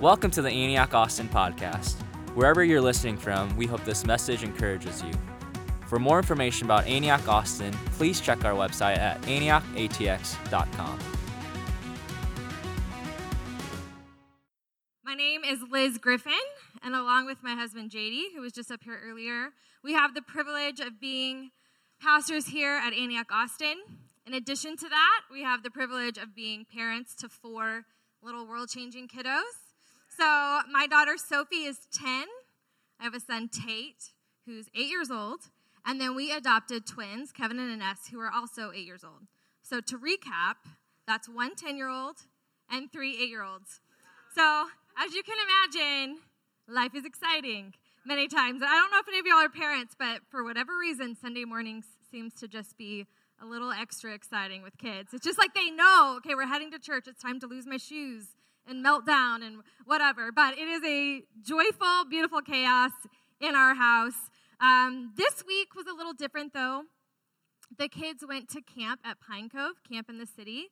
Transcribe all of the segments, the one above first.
Welcome to the Antioch Austin podcast. Wherever you're listening from, we hope this message encourages you. For more information about Antioch Austin, please check our website at antiochatx.com. My name is Liz Griffin, and along with my husband JD, who was just up here earlier, we have the privilege of being pastors here at Antioch Austin. In addition to that, we have the privilege of being parents to four little world changing kiddos. So, my daughter Sophie is 10. I have a son, Tate, who's eight years old. And then we adopted twins, Kevin and Ines, who are also eight years old. So, to recap, that's one 10 year old and three eight year olds. So, as you can imagine, life is exciting many times. I don't know if any of y'all are parents, but for whatever reason, Sunday mornings seems to just be a little extra exciting with kids. It's just like they know, okay, we're heading to church. It's time to lose my shoes and meltdown and whatever. But it is a joyful, beautiful chaos in our house. Um, this week was a little different, though. The kids went to camp at Pine Cove, camp in the city.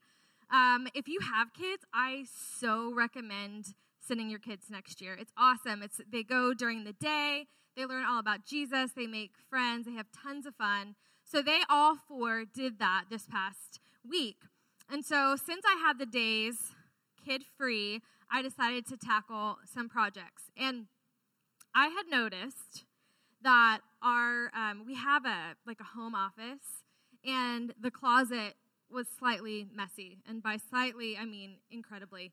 Um, if you have kids, I so recommend sending your kids next year. It's awesome. It's they go during the day. They learn all about Jesus. They make friends. They have tons of fun. So they all four did that this past week. And so since I had the days kid free, I decided to tackle some projects. And I had noticed that our um, we have a like a home office, and the closet was slightly messy, and by slightly I mean incredibly.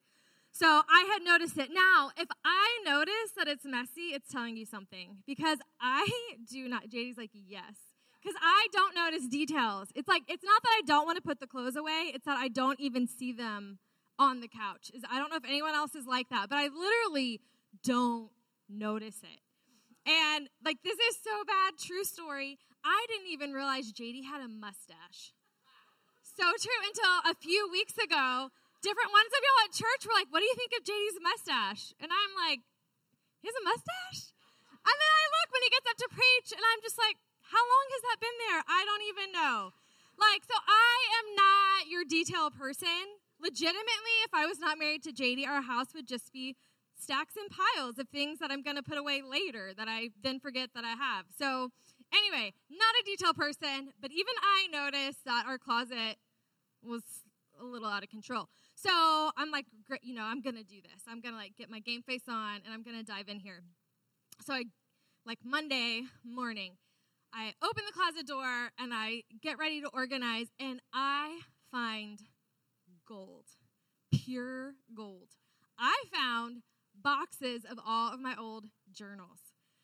So I had noticed it. Now, if I notice that it's messy, it's telling you something because I do not. JD's like yes. Because I don't notice details. It's like, it's not that I don't want to put the clothes away, it's that I don't even see them on the couch. Is I don't know if anyone else is like that, but I literally don't notice it. And like this is so bad, true story. I didn't even realize JD had a mustache. So true until a few weeks ago, different ones of y'all at church were like, "What do you think of JD's mustache?" And I'm like, "He has a mustache?" And then I look when he gets up to preach, and I'm just like, "How long has that been there? I don't even know." Like, so I am not your detail person legitimately, if I was not married to JD, our house would just be stacks and piles of things that I'm going to put away later that I then forget that I have. So, anyway, not a detail person, but even I noticed that our closet was a little out of control. So, I'm like, you know, I'm going to do this. I'm going to like get my game face on and I'm going to dive in here. So, I like Monday morning, I open the closet door and I get ready to organize and I find gold, pure gold. I found boxes of all of my old journals.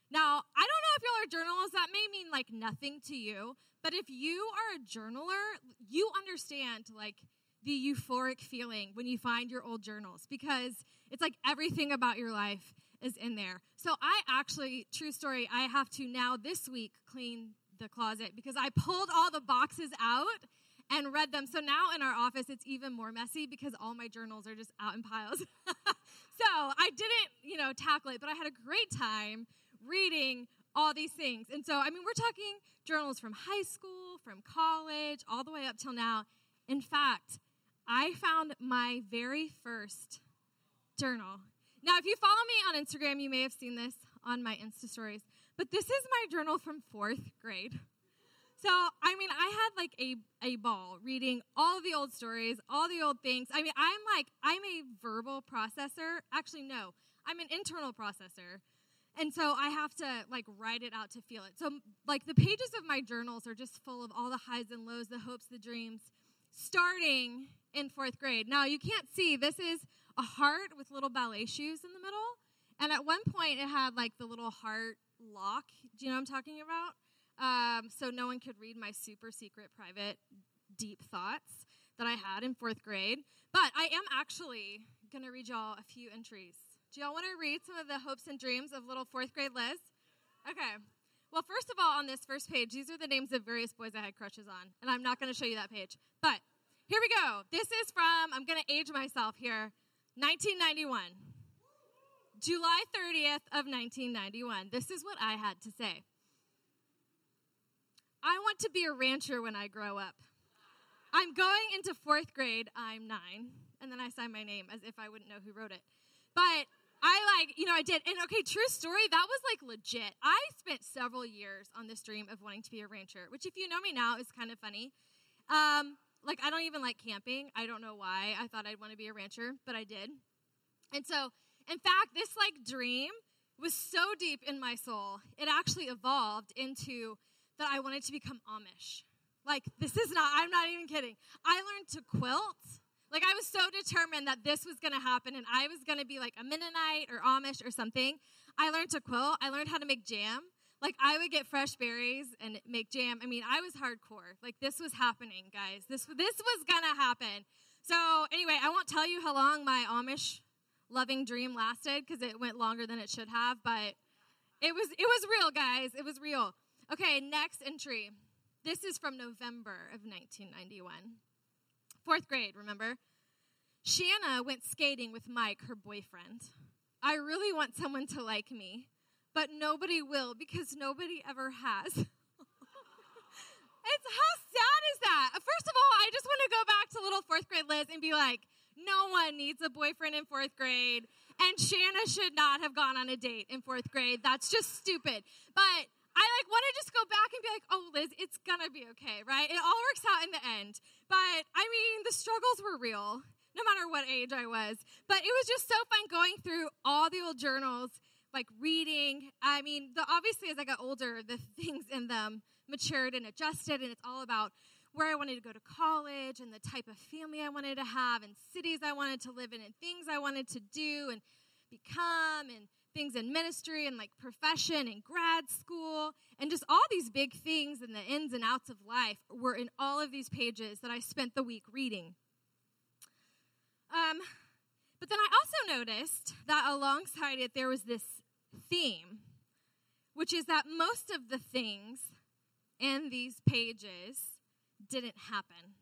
Now, I don't know if y'all are journalists, that may mean like nothing to you, but if you are a journaler, you understand like the euphoric feeling when you find your old journals because it's like everything about your life is in there. So I actually, true story, I have to now this week clean the closet because I pulled all the boxes out and read them. So now in our office, it's even more messy because all my journals are just out in piles. so I didn't, you know, tackle it, but I had a great time reading all these things. And so, I mean, we're talking journals from high school, from college, all the way up till now. In fact, I found my very first journal. Now, if you follow me on Instagram, you may have seen this on my Insta stories, but this is my journal from fourth grade. So, I mean, I had like a, a ball reading all the old stories, all the old things. I mean, I'm like, I'm a verbal processor. Actually, no, I'm an internal processor. And so I have to like write it out to feel it. So, like, the pages of my journals are just full of all the highs and lows, the hopes, the dreams, starting in fourth grade. Now, you can't see, this is a heart with little ballet shoes in the middle. And at one point, it had like the little heart lock. Do you know what I'm talking about? Um, so no one could read my super secret, private, deep thoughts that I had in fourth grade. But I am actually going to read y'all a few entries. Do y'all want to read some of the hopes and dreams of little fourth grade Liz? Okay. Well, first of all, on this first page, these are the names of various boys I had crushes on, and I'm not going to show you that page. But here we go. This is from, I'm going to age myself here, 1991. July 30th of 1991. This is what I had to say. I want to be a rancher when I grow up. I'm going into fourth grade. I'm nine. And then I sign my name as if I wouldn't know who wrote it. But I like, you know, I did. And okay, true story, that was like legit. I spent several years on this dream of wanting to be a rancher, which if you know me now is kind of funny. Um, like I don't even like camping. I don't know why. I thought I'd want to be a rancher, but I did. And so, in fact, this like dream was so deep in my soul. It actually evolved into that I wanted to become Amish. Like this is not I'm not even kidding. I learned to quilt like I was so determined that this was to happen and I was to be like a Mennonite or Amish or something. I learned to quilt. I learned how to make jam. Like I would get fresh berries and make jam. I mean, I was hardcore. Like this was happening, guys. This this was to happen. So, anyway, I won't tell you how long my Amish loving dream lasted because it went longer than it should have, but it was it was real, guys. It was real. Okay, next entry. This is from November of 1991. Fourth grade, remember? Shanna went skating with Mike, her boyfriend. I really want someone to like me, but nobody will because nobody ever has. it's how sad is that? First of all, I just want to go back to little fourth grade Liz and be like, no one needs a boyfriend in fourth grade, and Shanna should not have gone on a date in fourth grade. That's just stupid. But I like want to just go back and be like, oh, Liz, it's gonna be okay, right? It all works out in the end. But I mean, the struggles were real, no matter what age I was. But it was just so fun going through all the old journals, like reading. I mean, the, obviously, as I got older, the things in them matured and adjusted, and it's all about where I wanted to go to college and the type of family I wanted to have and cities I wanted to live in and things I wanted to do and become and things in ministry and like profession and grad school and just all these big things and the ins and outs of life were in all of these pages that I spent the week reading. Um, but then I also noticed that alongside it there was this theme, which is that most of the things in these pages didn't happen.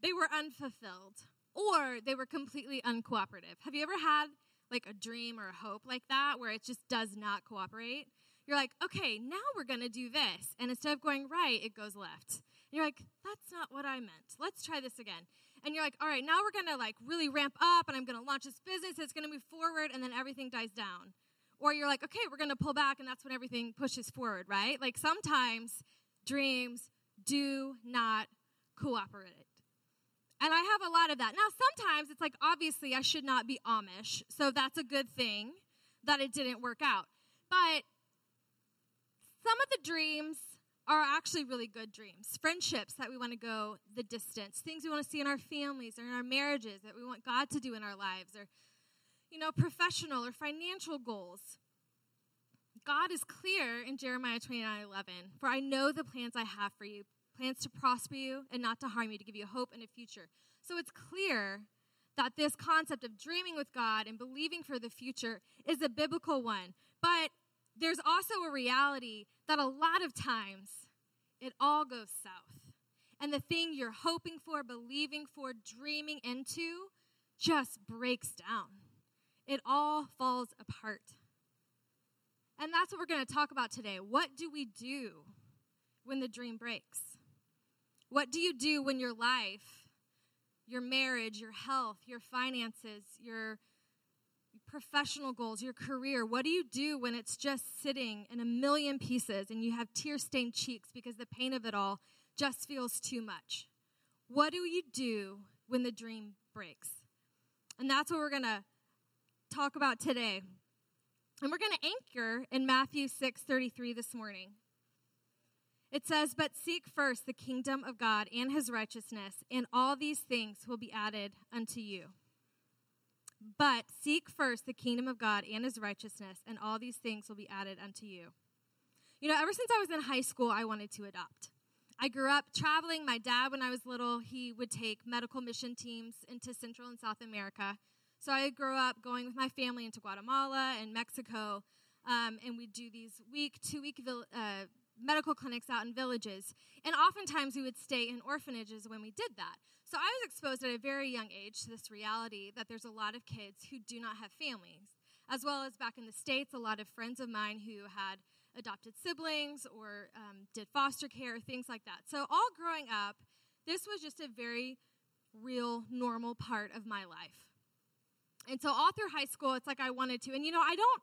They were unfulfilled or they were completely uncooperative. Have you ever had like a dream or a hope like that where it just does not cooperate, you're like, okay, now we're going to do this. And instead of going right, it goes left. And you're like, that's not what I meant. Let's try this again. And you're like, all right, now we're going to like really ramp up and I'm going to launch this business. It's going to move forward and then everything dies down. Or you're like, okay, we're going to pull back and that's when everything pushes forward, right? Like sometimes dreams do not cooperate. And I have a lot of that. Now, sometimes it's like, obviously, I should not be Amish, so that's a good thing that it didn't work out. But some of the dreams are actually really good dreams. Friendships that we want to go the distance, things we want to see in our families or in our marriages that we want God to do in our lives, or, you know, professional or financial goals. God is clear in Jeremiah 29 11. For I know the plans I have for you, plans to prosper you and not to harm you, to give you hope and a future. So it's clear that this concept of dreaming with God and believing for the future is a biblical one. But there's also a reality that a lot of times it all goes south. And the thing you're hoping for, believing for, dreaming into just breaks down. It all falls apart. And that's what we're going to talk about today. What do we do when the dream breaks? What do you do when your life, your marriage, your health, your finances, your professional goals, your career, what do you do when it's just sitting in a million pieces and you have tear stained cheeks because the pain of it all just feels too much? What do you do when the dream breaks? And that's what we're going to talk about today. And we're going to anchor in Matthew 6 33 this morning. It says, But seek first the kingdom of God and his righteousness, and all these things will be added unto you. But seek first the kingdom of God and his righteousness, and all these things will be added unto you. You know, ever since I was in high school, I wanted to adopt. I grew up traveling. My dad, when I was little, he would take medical mission teams into Central and South America. So I grew up going with my family into Guatemala and Mexico, um, and we'd do these week, two week uh, medical clinics out in villages. And oftentimes we would stay in orphanages when we did that. So I was exposed at a very young age to this reality that there's a lot of kids who do not have families. As well as back in the States, a lot of friends of mine who had adopted siblings or um, did foster care, things like that. So, all growing up, this was just a very real, normal part of my life. And so all through high school, it's like I wanted to. And you know, I don't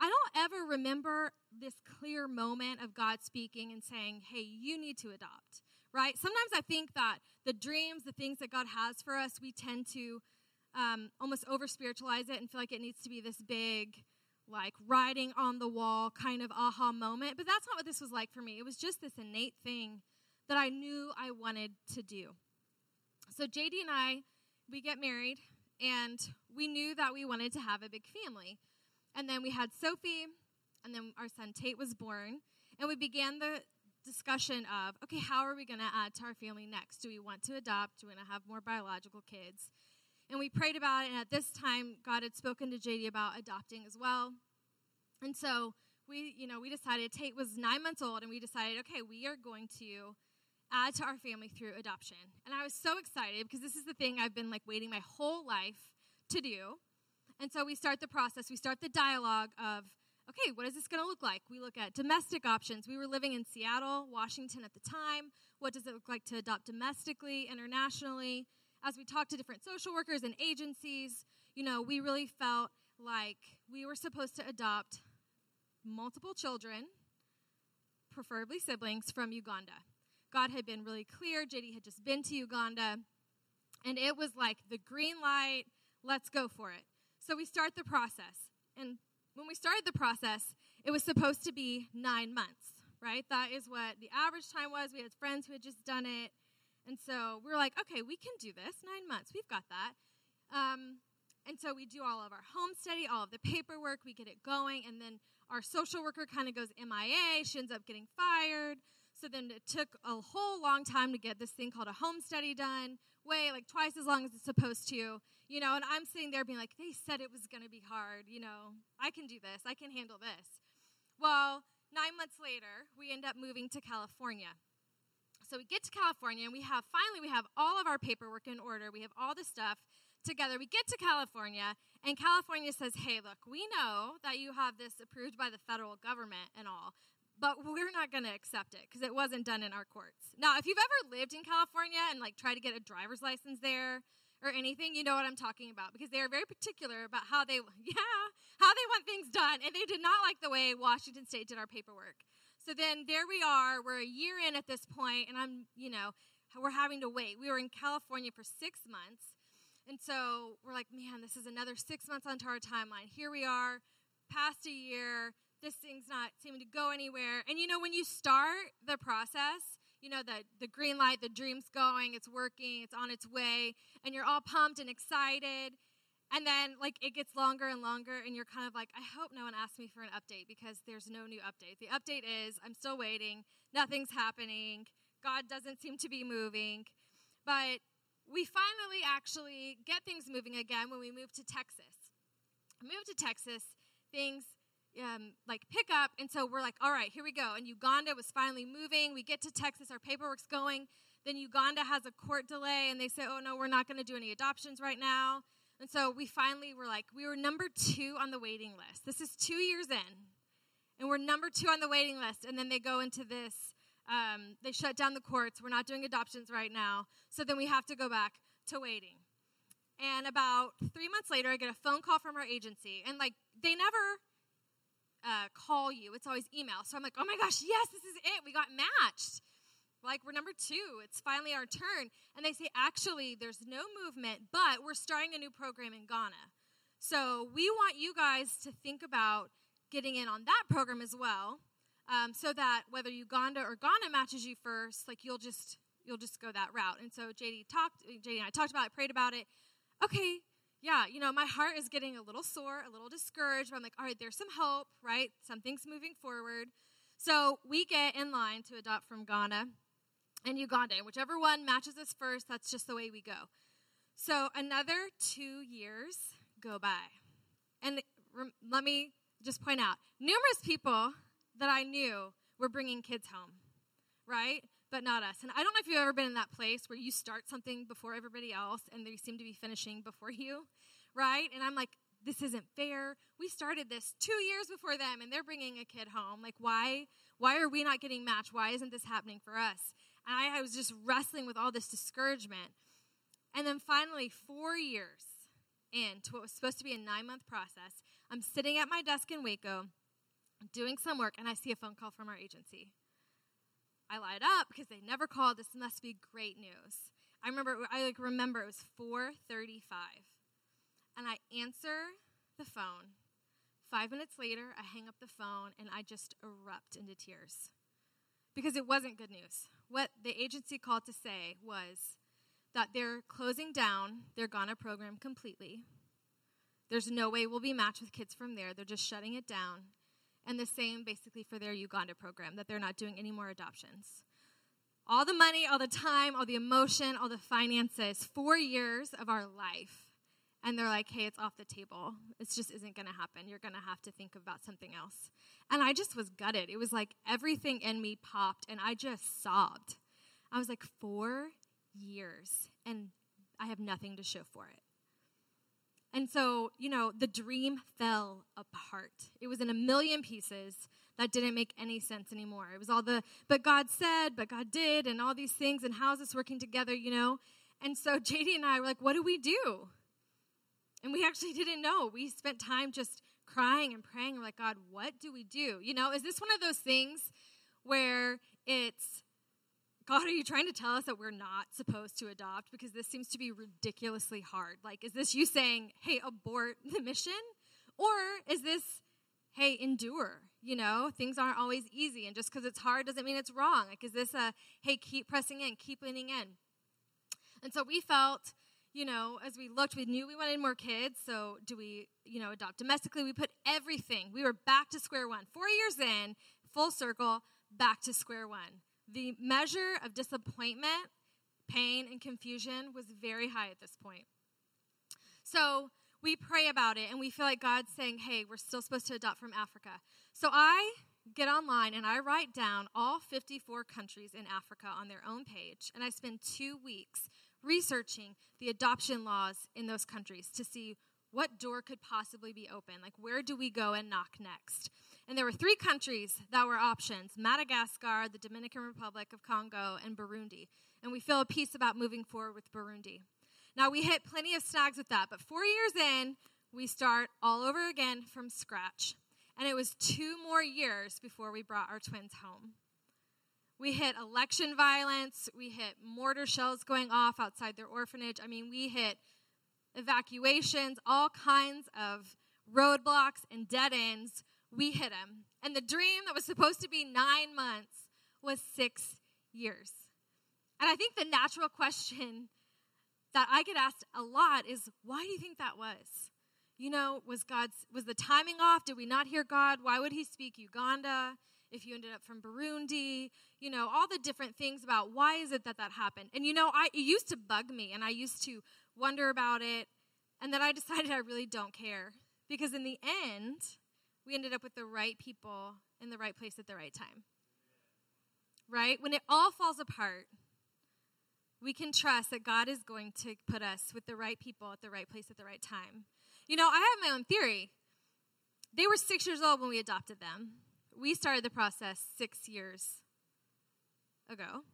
I don't ever remember this clear moment of God speaking and saying, "Hey, you need to adopt." Right? Sometimes I think that the dreams, the things that God has for us, we tend to um, almost over spiritualize it and feel like it needs to be this big, like writing on the wall kind of aha moment. But that's not what this was like for me. It was just this innate thing that I knew I wanted to do. So JD and I, we get married, and we knew that we wanted to have a big family. And then we had Sophie, and then our son Tate was born, and we began the discussion of okay, how are we going to add to our family next? Do we want to adopt? Do we want to have more biological kids? And we prayed about it, and at this time, God had spoken to JD about adopting as well. And so we, you know, we decided Tate was nine months old, and we decided, okay, we are going to add to our family through adoption. And I was so excited because this is the thing I've been like waiting my whole life to do. And so we start the process, we start the dialogue of, okay, what is this going to look like? We look at domestic options. We were living in Seattle, Washington at the time. What does it look like to adopt domestically, internationally? As we talked to different social workers and agencies, you know, we really felt like we were supposed to adopt multiple children, preferably siblings, from Uganda. God had been really clear. JD had just been to Uganda. And it was like the green light, let's go for it. So we start the process. And when we started the process, it was supposed to be nine months, right? That is what the average time was. We had friends who had just done it. And so we were like, okay, we can do this. Nine months, we've got that. Um, and so we do all of our home study, all of the paperwork, we get it going, and then our social worker kind of goes MIA. She ends up getting fired. So then it took a whole long time to get this thing called a home study done, way like twice as long as it's supposed to, you know. And I'm sitting there being like, they said it was going to be hard, you know. I can do this. I can handle this. Well, nine months later, we end up moving to California. So we get to California and we have finally we have all of our paperwork in order. We have all the stuff together. We get to California and California says, "Hey, look, we know that you have this approved by the federal government and all, but we're not going to accept it because it wasn't done in our courts. Now, if you've ever lived in California and like tried to get a driver's license there or anything, you know what I'm talking about because they are very particular about how they, yeah, how they want things done, and they did not like the way Washington State did our paperwork. So then there we are. We're a year in at this point, and I'm, you know, we're having to wait. We were in California for six months, and so we're like, man, this is another six months onto our timeline. Here we are, past a year this thing's not seeming to go anywhere. And you know, when you start the process, you know, the, the green light, the dream's going, it's working, it's on its way, and you're all pumped and excited. And then, like, it gets longer and longer, and you're kind of like, I hope no one asks me for an update because there's no new update. The update is, I'm still waiting, nothing's happening, God doesn't seem to be moving. But we finally actually get things moving again when we move to Texas. Move to Texas, things um, like pick up. And so we're like, all right, here we go. And Uganda was finally moving. We get to Texas, our paperwork's going. Then Uganda has a court delay, and they say, oh no, we're not going to do any adoptions right now. And so we finally were like, we were number two on the waiting list. This is two years in, and we're number two on the waiting list. And then they go into this, um, they shut down the courts. We're not doing adoptions right now. So then we have to go back to waiting. And about three months later, I get a phone call from our agency. And like, they never uh, call you. It's always email. So I'm like, oh my gosh, yes, this is it. We got matched. Like, we're number two. It's finally our turn. And they say, actually, there's no movement, but we're starting a new program in Ghana. So we want you guys to think about getting in on that program as well. Um, so that whether Uganda or Ghana matches you first, like you'll just you'll just go that route. And so JD talked, JD and I talked about it, prayed about it. Okay, yeah, you know, my heart is getting a little sore, a little discouraged, but I'm like, all right, there's some hope, right? Something's moving forward. So we get in line to adopt from Ghana and Uganda. And whichever one matches us first, that's just the way we go. So another two years go by. And let me just point out numerous people that I knew were bringing kids home, right? But not us. And I don't know if you've ever been in that place where you start something before everybody else and they seem to be finishing before you, right? And I'm like, this isn't fair. We started this two years before them and they're bringing a kid home. Like, why? Why are we not getting matched? Why isn't this happening for us? And I, I was just wrestling with all this discouragement. And then finally, four years into what was supposed to be a nine month process. I'm sitting at my desk in Waco doing some work, and I see a phone call from our agency. I light up because they never called. This must be great news. I remember I like remember it was 4:35. And I answer the phone. 5 minutes later, I hang up the phone and I just erupt into tears. Because it wasn't good news. What the agency called to say was that they're closing down their Ghana program completely. There's no way we'll be matched with kids from there. They're just shutting it down. And the same basically for their Uganda program, that they're not doing any more adoptions all the money, all the time, all the emotion, all the finances, four years of our life. And they're like, hey, it's off the table. It just isn't going to happen. You're going to have to think about something else. And I just was gutted. It was like everything in me popped, and I just sobbed. I was like, four years, and I have nothing to show for it. And so, you know, the dream fell apart. It was in a million pieces that didn't make any sense anymore. It was all the, but God said, but God did, and all these things, and how is this working together, you know? And so JD and I were like, what do we do? And we actually didn't know. We spent time just crying and praying. We're like, God, what do we do? You know, is this one of those things where it's, God, are you trying to tell us that we're not supposed to adopt? Because this seems to be ridiculously hard. Like, is this you saying, hey, abort the mission? Or is this, hey, endure? You know, things aren't always easy. And just because it's hard doesn't mean it's wrong. Like, is this a, hey, keep pressing in, keep leaning in? And so we felt, you know, as we looked, we knew we wanted more kids. So do we, you know, adopt domestically? We put everything. We were back to square one. Four years in, full circle, back to square one the measure of disappointment, pain, and confusion was very high at this point. So we pray about it and we feel like God's saying, hey, we're still supposed to adopt from Africa. So I get online and I write down all 54 countries in Africa on their own page, and I spend two weeks researching the adoption laws in those countries to see what door could possibly be open. Like, where do we go and knock next? And there were three countries that were options Madagascar, the Dominican Republic of Congo, and Burundi. And we feel a peace about moving forward with Burundi. Now, we hit plenty of snags with that, but four years in, we start all over again from scratch. And it was two more years before we brought our twins home. We hit election violence. We hit mortar shells going off outside their orphanage. I mean, we hit evacuations, all kinds of roadblocks and dead ends we hit him. And the dream that was supposed to be nine months was six years. And I think the natural question that I get asked a lot is why do you think that was? You know, was God's was the timing off? Did we not hear God? Why would he speak Uganda if you ended up from Burundi? You know, all the different things about why is it that that happened? And you know, I it used to bug me and I used to wonder about it and then I decided I really don't care because in the end, we ended up with the right people in the right place at the right time. Right? When it all falls apart, we can trust that God is going to put us with the right people at the right place at the right time. You know, I have my own theory. They were six years old when we adopted them. We started the process six years ago.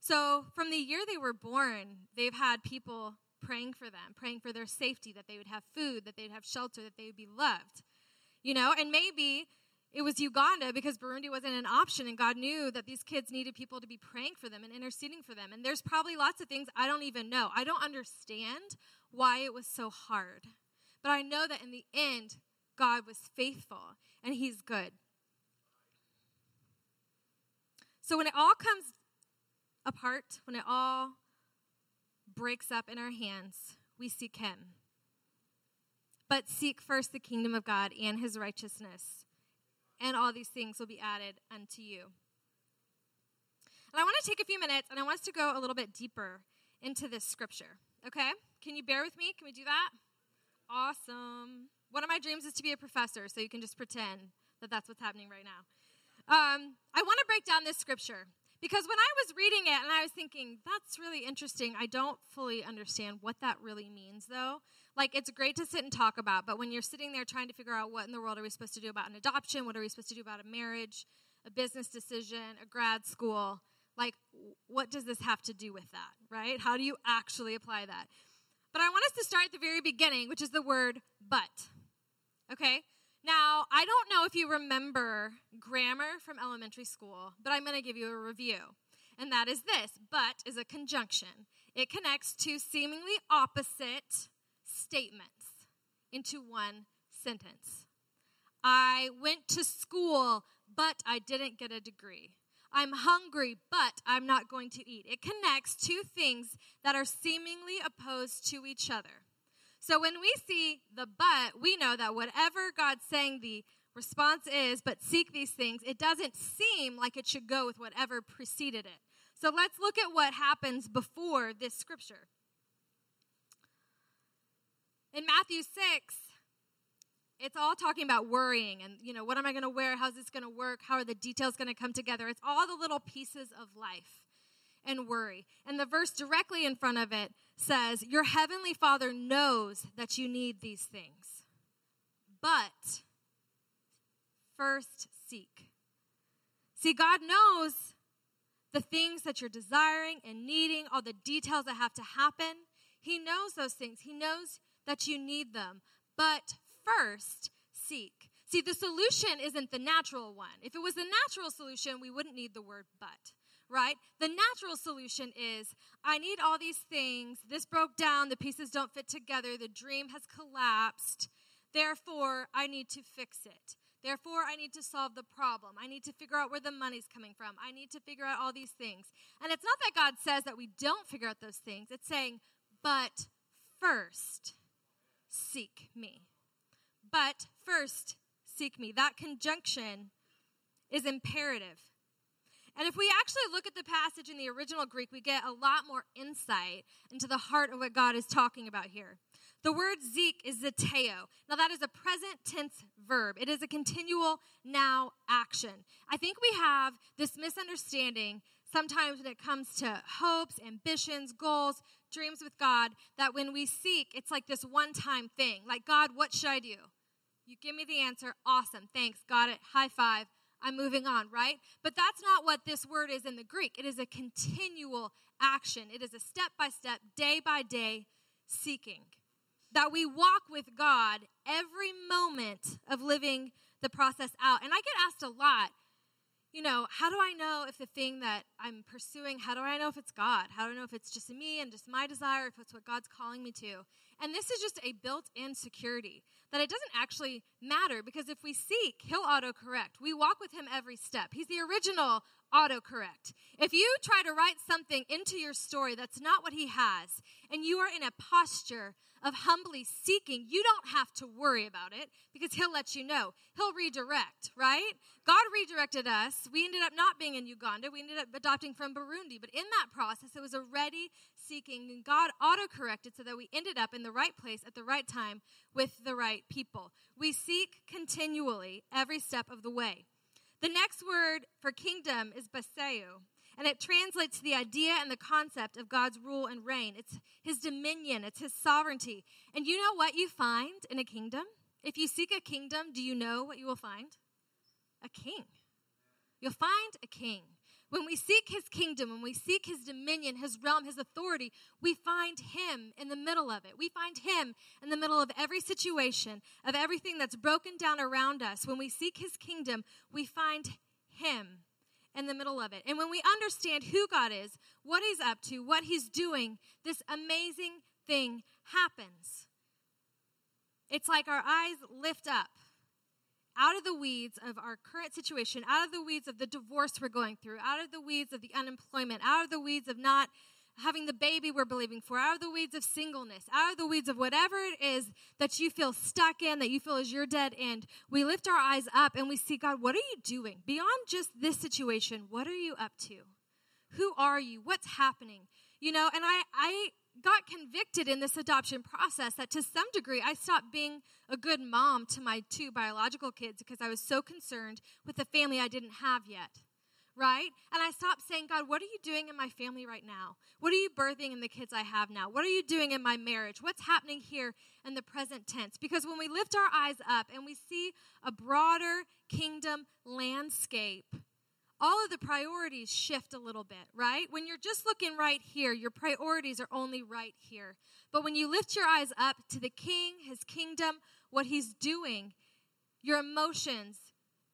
So, from the year they were born, they've had people praying for them, praying for their safety, that they would have food, that they'd have shelter, that they would be loved you know, and maybe it was Uganda because Burundi wasn't an option, and God knew that these kids needed people to be praying for them and interceding for them. And there's probably lots of things I don't even know. I don't understand why it was so hard. But I know that in the end, God was faithful and He's good. So when it all comes apart, when it all breaks up in our hands, we seek Him. But seek first the kingdom of God and his righteousness, and all these things will be added unto you. And I want to take a few minutes and I want us to go a little bit deeper into this scripture. Okay? Can you bear with me? Can we do that? Awesome. One of my dreams is to be a professor, so you can just pretend that that's what's happening right now. Um, I want to break down this scripture because when I was reading it and I was thinking, that's really interesting, I don't fully understand what that really means, though. Like, it's great to sit and talk about, but when you're sitting there trying to figure out what in the world are we supposed to do about an adoption, what are we supposed to do about a marriage, a business decision, a grad school, like, what does this have to do with that, right? How do you actually apply that? But I want us to start at the very beginning, which is the word but. Okay? Now, I don't know if you remember grammar from elementary school, but I'm going to give you a review. And that is this but is a conjunction, it connects two seemingly opposite statements into one sentence. I went to school, but I didn't get a degree. I'm hungry, but I'm not going to eat. It connects two things that are seemingly opposed to each other. So when we see the but, we know that whatever God's saying the response is, but seek these things, it doesn't seem like it should go with whatever preceded it. So let's look at what happens before this scripture. In Matthew 6, it's all talking about worrying and, you know, what am I going to wear? How's this going to work? How are the details going to come together? It's all the little pieces of life and worry. And the verse directly in front of it says, Your heavenly Father knows that you need these things, but first seek. See, God knows the things that you're desiring and needing, all the details that have to happen. He knows those things. He knows that you need them. But first, seek. See, the solution isn't the natural one. If it was the natural solution, we wouldn't need the word but right? The natural solution is I need all these things. This broke down. The pieces don't fit together. The dream has collapsed. Therefore, I need to fix it. Therefore, I need to solve the problem. I need to figure out where the money's coming from. I need to figure out all these things. And it's not that God says that we don't figure out those things, it's saying, but first, seek me. But first, seek me. That conjunction is imperative. And if we actually look at the passage in the original Greek, we get a lot more insight into the heart of what God is talking about here. The word Zeke is zeteo. Now, that is a present tense verb, it is a continual now action. I think we have this misunderstanding sometimes when it comes to hopes, ambitions, goals, dreams with God, that when we seek, it's like this one time thing. Like, God, what should I do? You give me the answer. Awesome. Thanks. Got it. High five. I'm moving on, right? But that's not what this word is in the Greek. It is a continual action, it is a step by step, day by day seeking. That we walk with God every moment of living the process out. And I get asked a lot, you know, how do I know if the thing that I'm pursuing, how do I know if it's God? How do I know if it's just me and just my desire, if it's what God's calling me to? And this is just a built in security that it doesn't actually matter because if we seek, He'll autocorrect. We walk with Him every step. He's the original autocorrect. If you try to write something into your story that's not what He has, and you are in a posture of humbly seeking, you don't have to worry about it because He'll let you know. He'll redirect, right? God redirected us. We ended up not being in Uganda. We ended up adopting from Burundi. But in that process, it was a ready seeking, and God autocorrected so that we ended up in the right place at the right time with the right people. We seek continually every step of the way. The next word for kingdom is baseo, and it translates to the idea and the concept of God's rule and reign. It's his dominion, it's his sovereignty. And you know what you find in a kingdom? If you seek a kingdom, do you know what you will find? A king. You'll find a king. When we seek his kingdom, when we seek his dominion, his realm, his authority, we find him in the middle of it. We find him in the middle of every situation, of everything that's broken down around us. When we seek his kingdom, we find him in the middle of it. And when we understand who God is, what he's up to, what he's doing, this amazing thing happens. It's like our eyes lift up out of the weeds of our current situation, out of the weeds of the divorce we're going through, out of the weeds of the unemployment, out of the weeds of not having the baby we're believing for, out of the weeds of singleness, out of the weeds of whatever it is that you feel stuck in, that you feel is your dead end, we lift our eyes up and we see, God, what are you doing? Beyond just this situation, what are you up to? Who are you? What's happening? You know, and I, I got convicted in this adoption process that to some degree I stopped being a good mom to my two biological kids because I was so concerned with the family I didn't have yet. Right? And I stopped saying, God, what are you doing in my family right now? What are you birthing in the kids I have now? What are you doing in my marriage? What's happening here in the present tense? Because when we lift our eyes up and we see a broader kingdom landscape, all of the priorities shift a little bit, right? When you're just looking right here, your priorities are only right here. But when you lift your eyes up to the king, his kingdom, what he's doing, your emotions,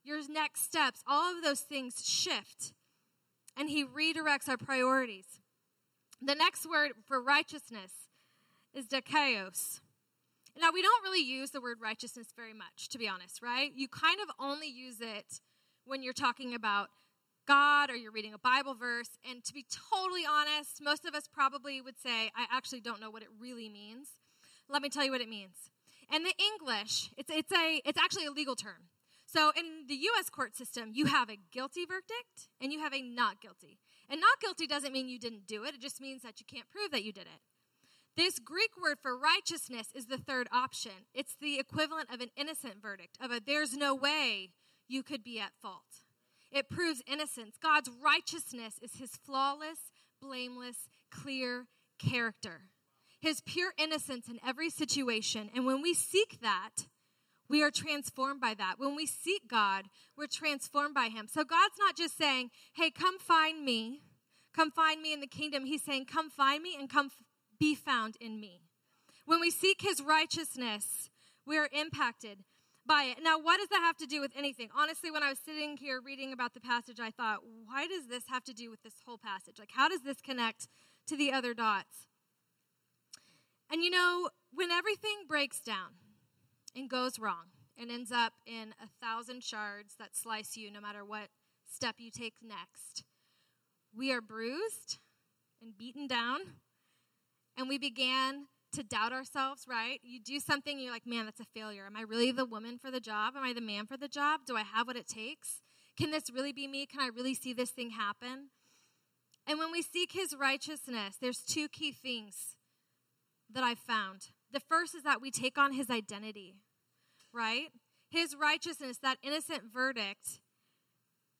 your next steps, all of those things shift. And he redirects our priorities. The next word for righteousness is dikaios. Now, we don't really use the word righteousness very much, to be honest, right? You kind of only use it when you're talking about God or you're reading a Bible verse. And to be totally honest, most of us probably would say, I actually don't know what it really means. Let me tell you what it means. In the English, it's, it's, a, it's actually a legal term. So in the US court system, you have a guilty verdict and you have a not guilty. And not guilty doesn't mean you didn't do it, it just means that you can't prove that you did it. This Greek word for righteousness is the third option. It's the equivalent of an innocent verdict, of a there's no way you could be at fault. It proves innocence. God's righteousness is his flawless, blameless, clear character, his pure innocence in every situation. And when we seek that, we are transformed by that. When we seek God, we're transformed by him. So God's not just saying, hey, come find me. Come find me in the kingdom. He's saying, come find me and come f- be found in me. When we seek his righteousness, we are impacted by it. Now, what does that have to do with anything? Honestly, when I was sitting here reading about the passage, I thought, why does this have to do with this whole passage? Like, how does this connect to the other dots? And you know, when everything breaks down and goes wrong and ends up in a thousand shards that slice you no matter what step you take next, we are bruised and beaten down, and we began to doubt ourselves, right? You do something, you're like, man, that's a failure. Am I really the woman for the job? Am I the man for the job? Do I have what it takes? Can this really be me? Can I really see this thing happen? And when we seek his righteousness, there's two key things that I've found. The first is that we take on his identity, right? His righteousness, that innocent verdict.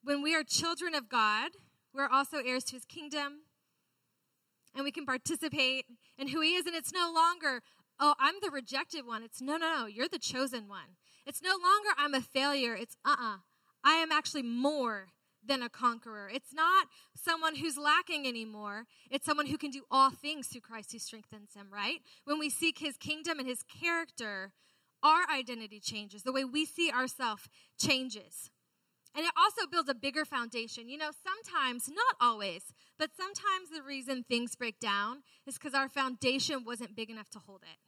When we are children of God, we're also heirs to his kingdom, and we can participate in who He is. And it's no longer, oh, I'm the rejected one. It's no, no, no, you're the chosen one. It's no longer, I'm a failure. It's, uh uh-uh. uh, I am actually more than a conqueror. It's not someone who's lacking anymore. It's someone who can do all things through Christ who strengthens him, right? When we seek his kingdom and his character, our identity changes. The way we see ourselves changes. And it also builds a bigger foundation. You know, sometimes, not always, but sometimes the reason things break down is because our foundation wasn't big enough to hold it.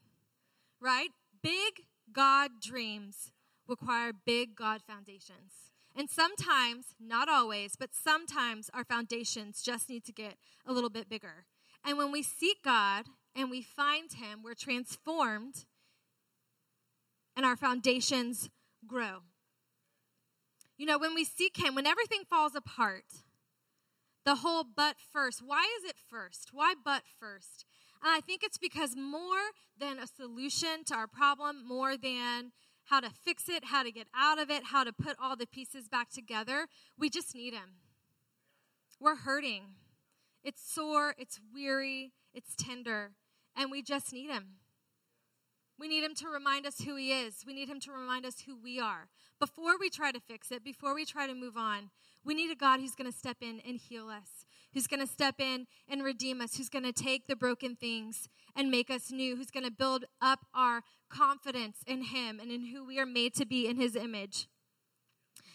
Right? Big God dreams require big God foundations. And sometimes, not always, but sometimes our foundations just need to get a little bit bigger. And when we seek God and we find Him, we're transformed and our foundations grow. You know, when we seek Him, when everything falls apart, the whole but first, why is it first? Why but first? And I think it's because more than a solution to our problem, more than how to fix it, how to get out of it, how to put all the pieces back together, we just need Him. We're hurting. It's sore, it's weary, it's tender, and we just need Him. We need Him to remind us who He is. We need Him to remind us who we are. Before we try to fix it, before we try to move on, we need a God who's going to step in and heal us, who's going to step in and redeem us, who's going to take the broken things and make us new, who's going to build up our confidence in Him and in who we are made to be in His image.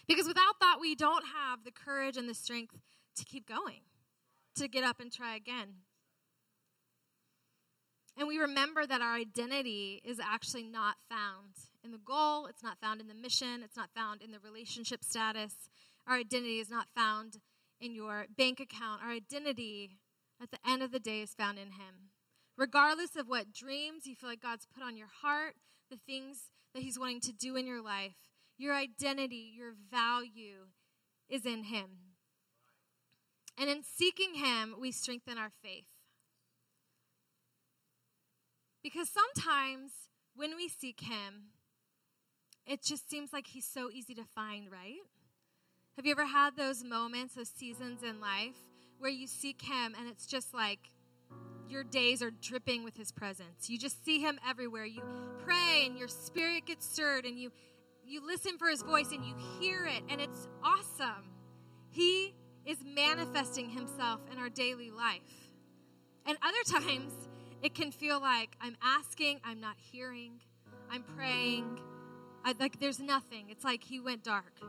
Because without that, we don't have the courage and the strength to keep going, to get up and try again. And we remember that our identity is actually not found in the goal, it's not found in the mission, it's not found in the relationship status. Our identity is not found in your bank account. Our identity at the end of the day is found in Him. Regardless of what dreams you feel like God's put on your heart, the things that He's wanting to do in your life, your identity, your value is in Him. And in seeking Him, we strengthen our faith. Because sometimes when we seek Him, it just seems like He's so easy to find, right? Have you ever had those moments, those seasons in life where you seek Him and it's just like your days are dripping with His presence? You just see Him everywhere. You pray and your spirit gets stirred and you you listen for His voice and you hear it and it's awesome. He is manifesting himself in our daily life. And other times, it can feel like I'm asking, I'm not hearing, I'm praying, I, like there's nothing. It's like he went dark.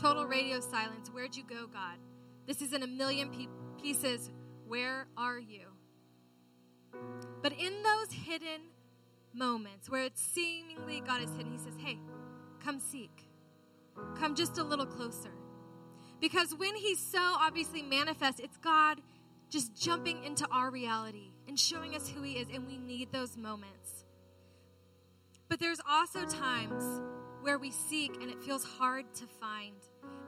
Total radio silence. Where'd you go, God? This is in a million pe- pieces. Where are you? But in those hidden moments where it's seemingly God is hidden, he says, Hey, come seek. Come just a little closer. Because when he's so obviously manifest, it's God just jumping into our reality and showing us who he is, and we need those moments. But there's also times where we seek and it feels hard to find.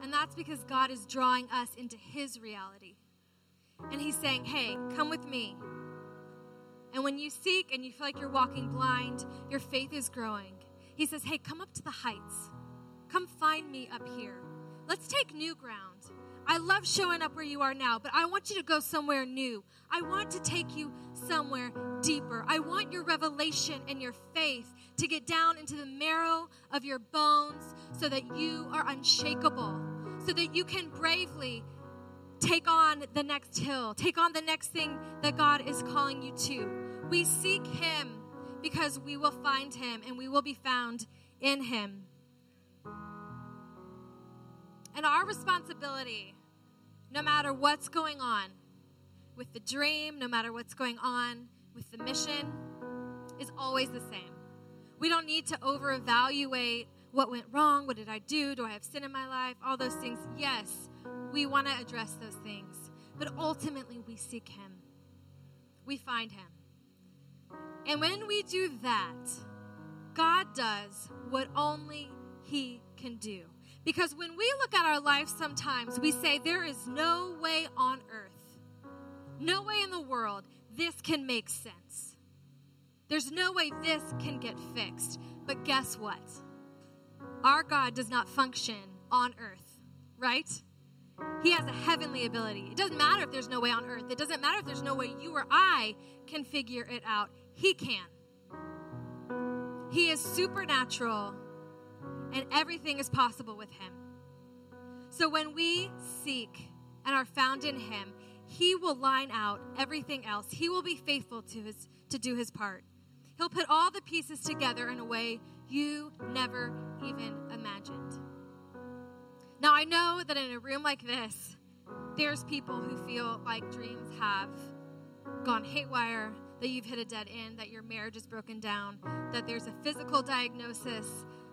And that's because God is drawing us into his reality. And he's saying, Hey, come with me. And when you seek and you feel like you're walking blind, your faith is growing. He says, Hey, come up to the heights. Come find me up here. Let's take new ground. I love showing up where you are now, but I want you to go somewhere new. I want to take you somewhere deeper. I want your revelation and your faith to get down into the marrow of your bones so that you are unshakable, so that you can bravely take on the next hill, take on the next thing that God is calling you to. We seek Him because we will find Him and we will be found in Him. And our responsibility, no matter what's going on with the dream, no matter what's going on with the mission, is always the same. We don't need to over evaluate what went wrong, what did I do, do I have sin in my life, all those things. Yes, we want to address those things, but ultimately we seek Him, we find Him. And when we do that, God does what only He can do. Because when we look at our life sometimes, we say, There is no way on earth, no way in the world this can make sense. There's no way this can get fixed. But guess what? Our God does not function on earth, right? He has a heavenly ability. It doesn't matter if there's no way on earth, it doesn't matter if there's no way you or I can figure it out. He can. He is supernatural and everything is possible with him. So when we seek and are found in him, he will line out everything else. He will be faithful to his to do his part. He'll put all the pieces together in a way you never even imagined. Now I know that in a room like this, there's people who feel like dreams have gone haywire, that you've hit a dead end, that your marriage is broken down, that there's a physical diagnosis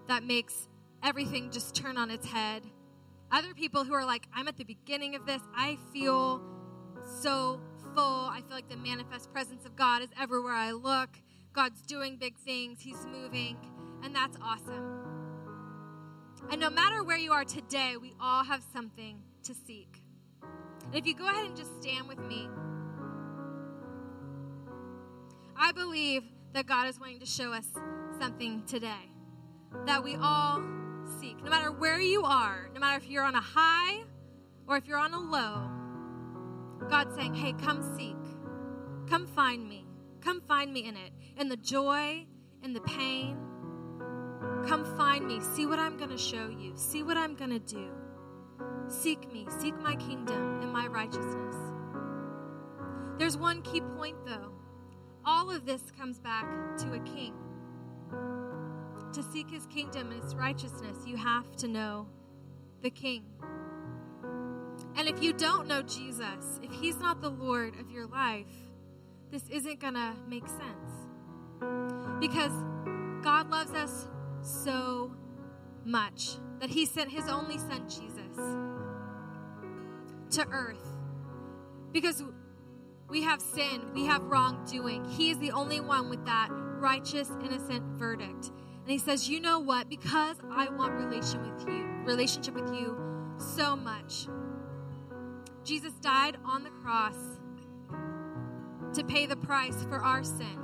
that makes everything just turn on its head. Other people who are like, I'm at the beginning of this. I feel so full. I feel like the manifest presence of God is everywhere I look. God's doing big things, He's moving, and that's awesome. And no matter where you are today, we all have something to seek. And if you go ahead and just stand with me, I believe that God is wanting to show us something today that we all seek. No matter where you are, no matter if you're on a high or if you're on a low, God's saying, hey, come seek. Come find me. Come find me in it. In the joy, in the pain. Come find me. See what I'm going to show you. See what I'm going to do. Seek me. Seek my kingdom and my righteousness. There's one key point, though. All of this comes back to a king to seek his kingdom and his righteousness, you have to know the king. And if you don't know Jesus, if he's not the Lord of your life, this isn't going to make sense. Because God loves us so much that he sent his only son, Jesus, to earth. Because we have sin, we have wrongdoing. He is the only one with that righteous, innocent verdict. And he says, You know what? Because I want relation with you, relationship with you so much. Jesus died on the cross to pay the price for our sin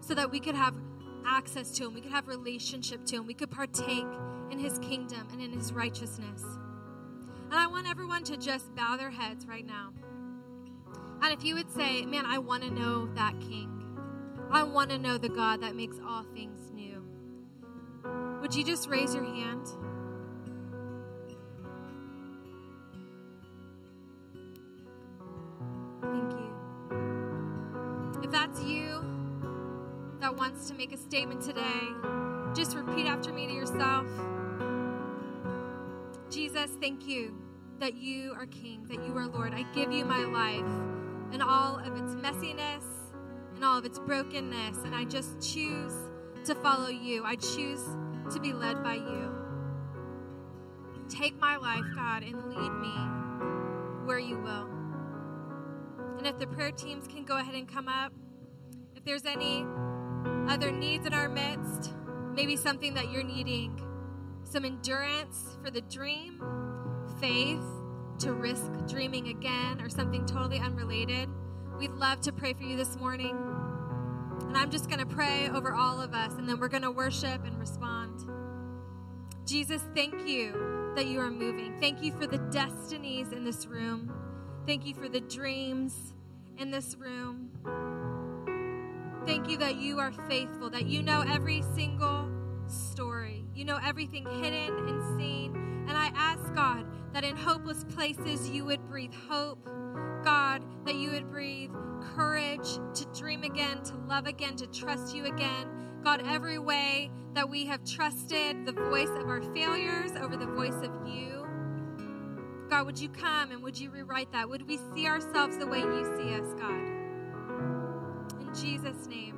so that we could have access to him, we could have relationship to him, we could partake in his kingdom and in his righteousness. And I want everyone to just bow their heads right now. And if you would say, Man, I want to know that king, I want to know the God that makes all things would you just raise your hand? Thank you. If that's you that wants to make a statement today, just repeat after me to yourself Jesus, thank you that you are King, that you are Lord. I give you my life and all of its messiness and all of its brokenness, and I just choose to follow you. I choose to be led by you. Take my life, God, and lead me where you will. And if the prayer teams can go ahead and come up, if there's any other needs in our midst, maybe something that you're needing, some endurance for the dream, faith to risk dreaming again, or something totally unrelated, we'd love to pray for you this morning. And I'm just going to pray over all of us, and then we're going to worship and respond. Jesus, thank you that you are moving. Thank you for the destinies in this room. Thank you for the dreams in this room. Thank you that you are faithful, that you know every single story. You know everything hidden and seen. And I ask God that in hopeless places you would breathe hope. God, that you would breathe courage to dream again, to love again, to trust you again. God, every way that we have trusted the voice of our failures over the voice of you. God, would you come and would you rewrite that? Would we see ourselves the way you see us, God? In Jesus' name.